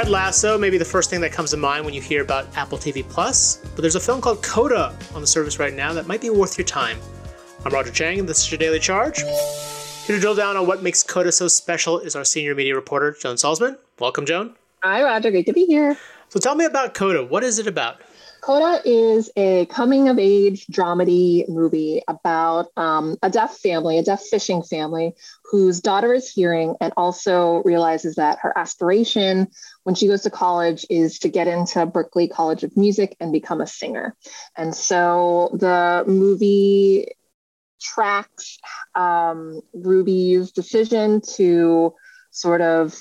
Ted Lasso may be the first thing that comes to mind when you hear about Apple TV Plus, but there's a film called Coda on the service right now that might be worth your time. I'm Roger Cheng, and this is your Daily Charge. Here to drill down on what makes Coda so special is our senior media reporter, Joan Solsman. Welcome, Joan. Hi, Roger. Good to be here. So tell me about Coda. What is it about? Coda is a coming of age dramedy movie about um, a deaf family, a deaf fishing family, whose daughter is hearing and also realizes that her aspiration when she goes to college is to get into Berklee College of Music and become a singer. And so the movie tracks um, Ruby's decision to sort of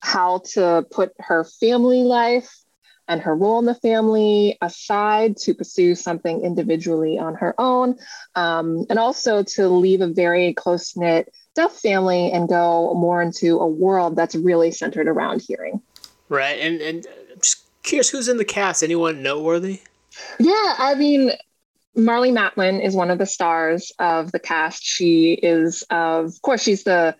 how to put her family life and her role in the family aside to pursue something individually on her own, um, and also to leave a very close knit deaf family and go more into a world that's really centered around hearing. Right, and and I'm just curious, who's in the cast? Anyone noteworthy? Yeah, I mean, Marlee Matlin is one of the stars of the cast. She is, of course, she's the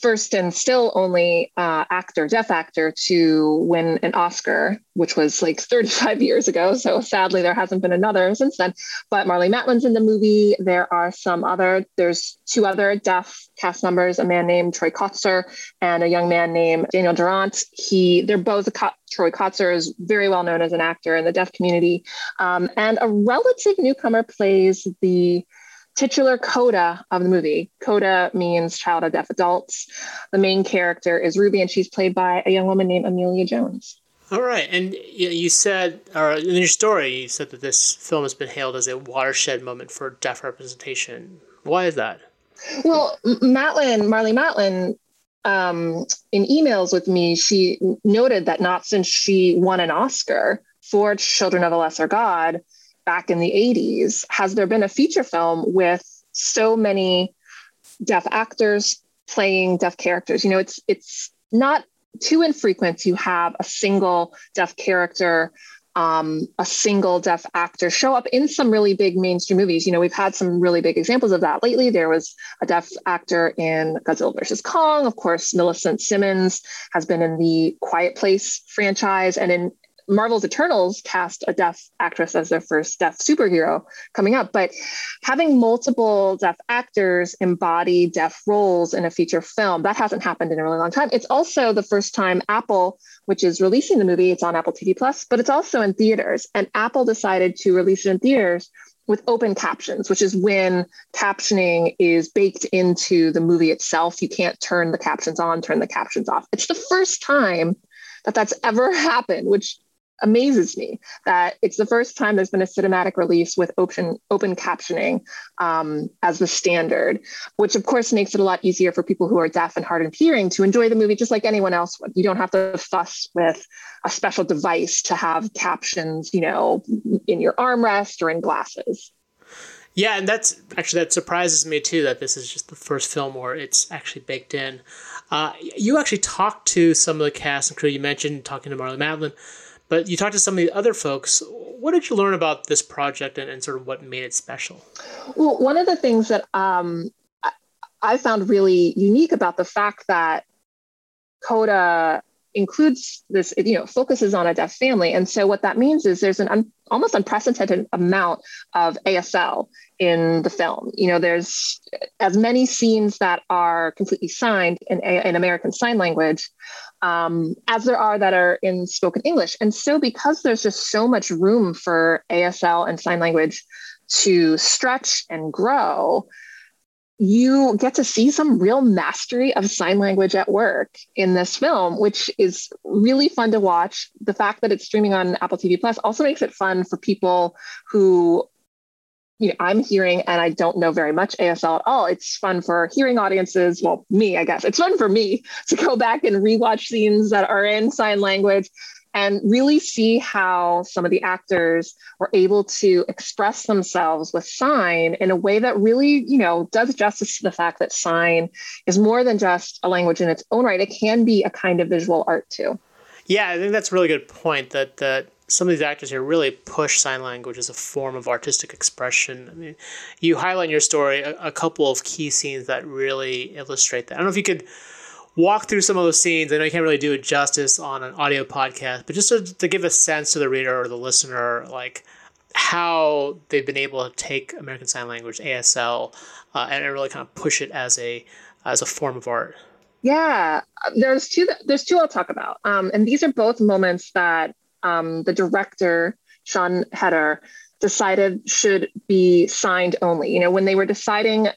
first and still only uh, actor, deaf actor, to win an Oscar, which was like 35 years ago. So sadly, there hasn't been another since then. But Marlee Matlin's in the movie. There are some other, there's two other deaf cast members, a man named Troy Kotsur and a young man named Daniel Durant. He, they're both, Troy Kotsur is very well known as an actor in the deaf community. Um, and a relative newcomer plays the titular coda of the movie. Coda means child of deaf adults. The main character is Ruby, and she's played by a young woman named Emilia Jones. All right, and you said, or in your story, you said that this film has been hailed as a watershed moment for deaf representation. Why is that? Well, Matlin, Marlee Matlin, um, in emails with me, she noted that not since she won an Oscar for Children of a Lesser God, back in the 80s has there been a feature film with so many deaf actors playing deaf characters you know it's it's not too infrequent you have a single deaf character um, a single deaf actor show up in some really big mainstream movies. You know, we've had some really big examples of that lately. There was a deaf actor in Godzilla versus Kong. Of course, Millicent Simmonds has been in the Quiet Place franchise and in Marvel's Eternals cast a deaf actress as their first deaf superhero coming up, but having multiple deaf actors embody deaf roles in a feature film, that hasn't happened in a really long time. It's also the first time Apple, which is releasing the movie, it's on Apple TV Plus, but it's also in theaters. And Apple decided to release it in theaters with open captions, which is when captioning is baked into the movie itself. You can't turn the captions on, turn the captions off. It's the first time that that's ever happened, which amazes me that it's the first time there's been a cinematic release with open open captioning um, as the standard, which of course makes it a lot easier for people who are deaf and hard of hearing to enjoy the movie just like anyone else would. You don't have to fuss with a special device to have captions, you know, in your armrest or in glasses. Yeah, and that's actually that surprises me too that this is just the first film where it's actually baked in. Uh, you actually talked to some of the cast and crew. You mentioned talking to Marlee Matlin. But you talked to some of the other folks. What did you learn about this project and, and sort of what made it special? Well, one of the things that um, I found really unique about the fact that Coda includes this, you know, focuses on a deaf family. And so what that means is there's an un- almost unprecedented amount of ASL in the film. You know, there's as many scenes that are completely signed in, in American Sign Language um, as there are that are in spoken English. And so, because there's just so much room for ASL and sign language to stretch and grow, you get to see some real mastery of sign language at work in this film, which is really fun to watch. The fact that it's streaming on Apple TV Plus also makes it fun for people who you know, I'm hearing and I don't know very much ASL at all. It's fun for hearing audiences. Well, me, I guess. It's fun for me to go back and rewatch scenes that are in sign language and really see how some of the actors were able to express themselves with sign in a way that really, you know, does justice to the fact that sign is more than just a language in its own right. It can be a kind of visual art too. Yeah, I think that's a really good point that that some of these actors here really push sign language as a form of artistic expression. I mean, you highlight in your story a, a, couple of key scenes that really illustrate that. I don't know if you could walk through some of those scenes. I know you can't really do it justice on an audio podcast, but just to, to give a sense to the reader or the listener, like how they've been able to take American Sign Language ASL uh, and really kind of push it as a as a form of art. Yeah, there's two. There's two I'll talk about, um, and these are both moments that um, the director Siân Heder decided should be signed only. You know, when they were deciding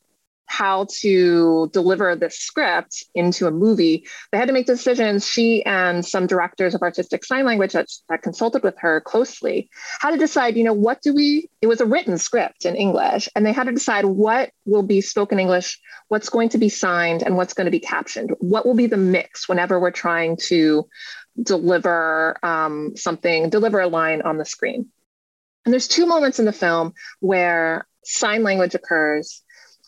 how to deliver this script into a movie, they had to make decisions. She and some directors of artistic sign language that, that consulted with her closely how to decide, you know, what do we, it was a written script in English, and they had to decide what will be spoken English, what's going to be signed, and what's going to be captioned. What will be the mix whenever we're trying to deliver um, something, deliver a line on the screen. And there's two moments in the film where sign language occurs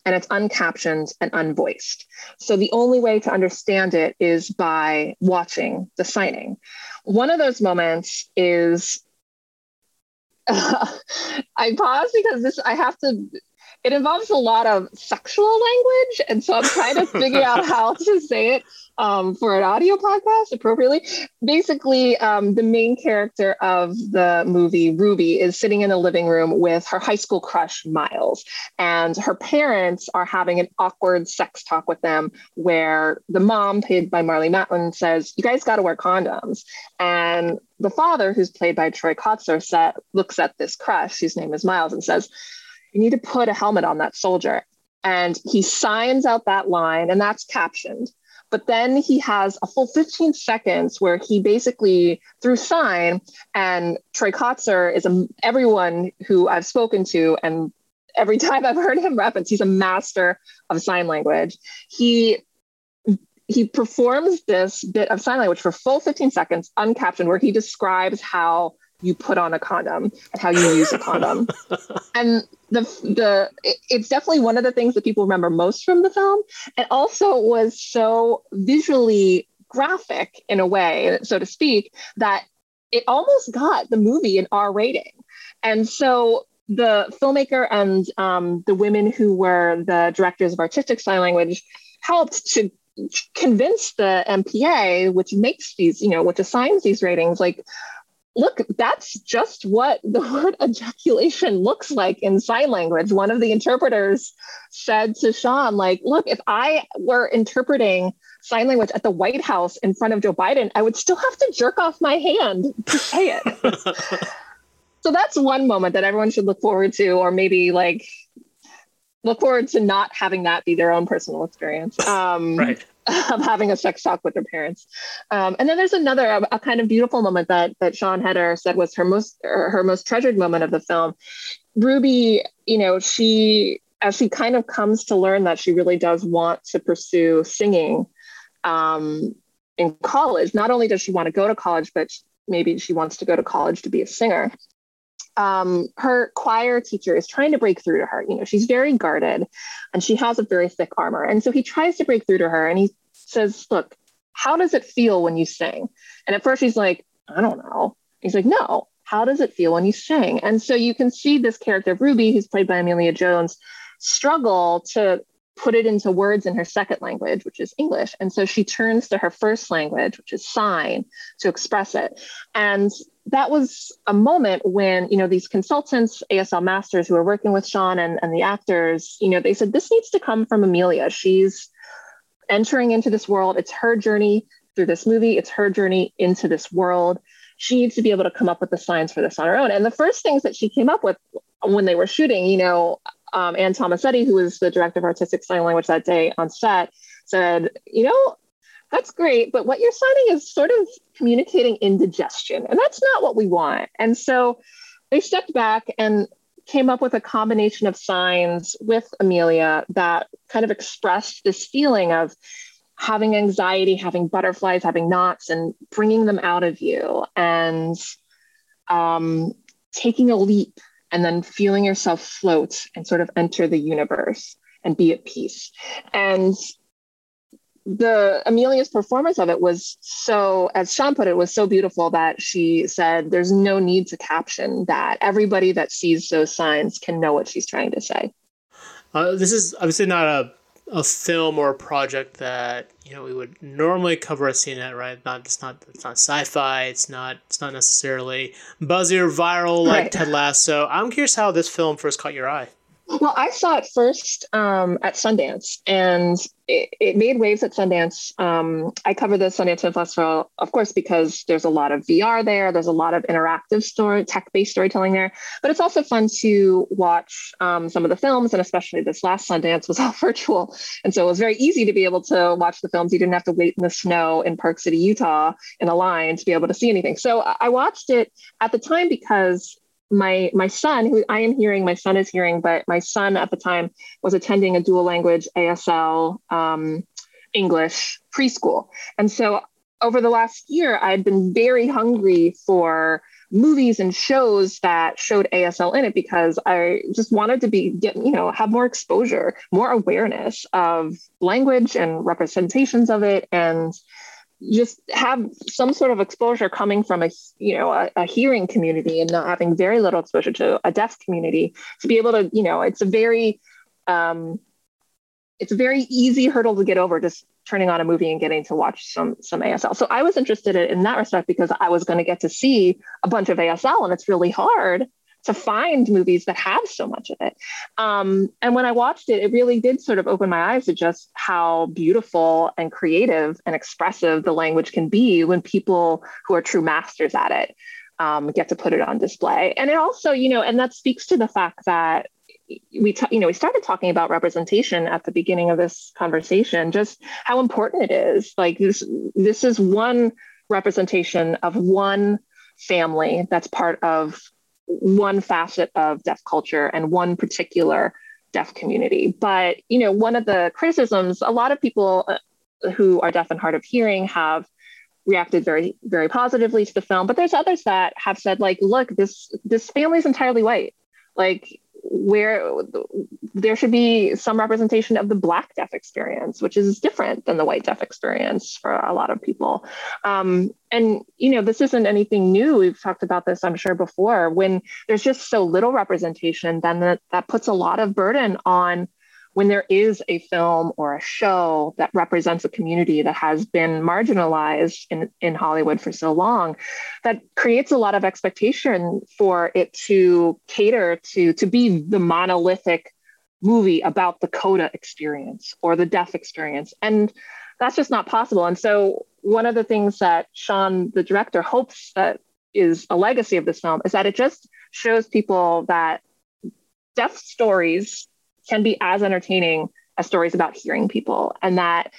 and it's uncaptioned and unvoiced. So the only way to understand it is by watching the signing. One of those moments is uh, I pause because this I have to it involves a lot of sexual language and so i'm trying to figure out how to say it um, for an audio podcast appropriately. Basically, um, the main character of the movie, Ruby, is sitting in a living room with her high school crush, Miles. And her parents are having an awkward sex talk with them where the mom, played by Marlee Matlin, says, You guys got to wear condoms. And the father, who's played by Troy Kotsur, set, looks at this crush, whose name is Miles, and says, You need to put a helmet on that soldier. And he signs out that line, and that's captioned. But then he has a full 15 seconds where he basically, through sign, and Troy Kotsur is a, everyone who I've spoken to, and every time I've heard him reference, he's a master of sign language. He he performs this bit of sign language for full 15 seconds, uncaptioned, where he describes how you put on a condom and how you use a condom. and the the it's definitely one of the things that people remember most from the film. It also was so visually graphic in a way, so to speak, that it almost got the movie an R rating. And so the filmmaker and um, the women who were the directors of artistic sign language helped to convince the MPA, which makes these, you know, which assigns these ratings, like look, that's just what the word ejaculation looks like in sign language. One of the interpreters said to Siân, like, look, if I were interpreting sign language at the White House in front of Joe Biden, I would still have to jerk off my hand to say it. so that's one moment that everyone should look forward to, or maybe like look forward to not having that be their own personal experience. Um, right. of having a sex talk with their parents. Um, and then there's another a, a, kind of beautiful moment that that Siân Heder said was her most her most treasured moment of the film. Ruby, you know, she as she kind of comes to learn that she really does want to pursue singing um, in college. Not only does she want to go to college, but maybe she wants to go to college to be a singer um, her choir teacher is trying to break through to her. You know, she's very guarded and she has a very thick armor. And so he tries to break through to her and he says, Look, how does it feel when you sing? And at first she's like, I don't know. He's like, No, how does it feel when you sing? And so you can see this character Ruby, who's played by Emilia Jones, struggle to put it into words in her second language, which is English. And so she turns to her first language, which is sign, to express it. And that was a moment when you know these consultants asl masters who are working with Siân and, and the actors you know they said this needs to come from Emilia. she's entering into this world it's her journey through this movie it's her journey into this world she needs to be able to come up with the signs for this on her own and the first things that she came up with when they were shooting you know um, anne tomasetti who was the director of artistic sign language that day on set said you know that's great. But what you're signing is sort of communicating indigestion, and that's not what we want. And so they stepped back and came up with a combination of signs with Emilia that kind of expressed this feeling of having anxiety, having butterflies, having knots, and bringing them out of you, and um, taking a leap, and then feeling yourself float and sort of enter the universe and be at peace. And the Emilia's performance of it was so, as Siân put it, was so beautiful that she said, "There's no need to caption that. Everybody that sees those signs can know what she's trying to say." Uh, this is obviously not a a film or a project that you know we would normally cover at CNET right? Not it's not it's not sci-fi. It's not it's not necessarily buzzy or viral like right. Ted Lasso. I'm curious how this film first caught your eye. Well, I saw it first um, at Sundance, and it, it, made waves at Sundance. Um, I cover the Sundance Film Festival, of course, because there's a lot of VR there. There's a lot of interactive story, tech-based storytelling there. But it's also fun to watch um, some of the films, and especially this last Sundance was all virtual, and so it was very easy to be able to watch the films. You didn't have to wait in the snow in Park City, Utah, in a line to be able to see anything. So I watched it at the time because my my son who i am hearing my son is hearing but my son at the time was attending a dual language asl um, english preschool. And so over the last year i'd been very hungry for movies and shows that showed asl in it because i just wanted to be get you know have more exposure more awareness of language and representations of it. And just have some sort of exposure coming from a you know a, a, hearing community and not having very little exposure to a deaf community to be able to you know it's a very um, it's a very easy hurdle to get over just turning on a movie and getting to watch some some ASL. So I was interested in that respect because I was going to get to see a bunch of ASL and it's really hard to find movies that have so much of it. Um, and when I watched it, it really did sort of open my eyes to just how beautiful and creative and expressive the language can be when people who are true masters at it um, get to put it on display. And it also, you know, and that speaks to the fact that we, t- you know, we started talking about representation at the beginning of this conversation, just how important it is. Like this, this is one representation of one family that's part of one facet of deaf culture and one particular deaf community. But, you know, one of the criticisms, a lot of people uh, who are deaf and hard of hearing have reacted very, very positively to the film. But there's others that have said, like, look, this this family is entirely white. Like where there should be some representation of the black deaf experience which is different than the white deaf experience for a lot of people. Um, and you know this isn't anything new. We've talked about this i'm sure before. When there's just so little representation then that, that puts a lot of burden on when there is a film or a show that represents a community that has been marginalized in, in Hollywood for so long, that creates a lot of expectation for it to cater to, to be the monolithic movie about the coda experience or the deaf experience. And that's just not possible. And so one of the things that Siân, the director, hopes that is a legacy of this film is that it just shows people that deaf stories can be as entertaining as stories about hearing people and that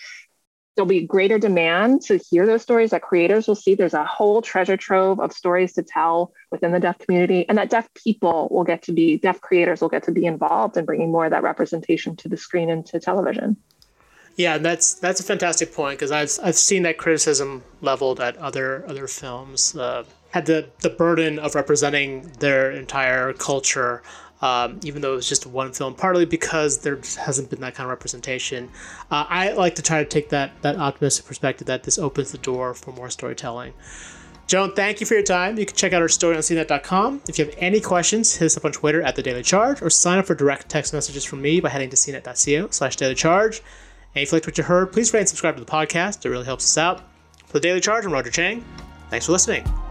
there'll be greater demand to hear those stories that creators will see there's a whole treasure trove of stories to tell within the deaf community and that deaf people will get to be deaf creators will get to be involved in bringing more of that representation to the screen and to television. Yeah that's that's a fantastic point because I've, I've seen that criticism leveled at other other films uh, had the the burden of representing their entire culture um, even though it was just one film, partly because there hasn't been that kind of representation. Uh, I like to try to take that that optimistic perspective that this opens the door for more storytelling. Joan, thank you for your time. You can check out our story on cnet.com. If you have any questions, hit us up on Twitter at The Daily Charge or sign up for direct text messages from me by heading to cnet.co slash daily charge. And if you liked what you heard, please rate and subscribe to the podcast. It really helps us out. For The Daily Charge, I'm Roger Cheng. Thanks for listening.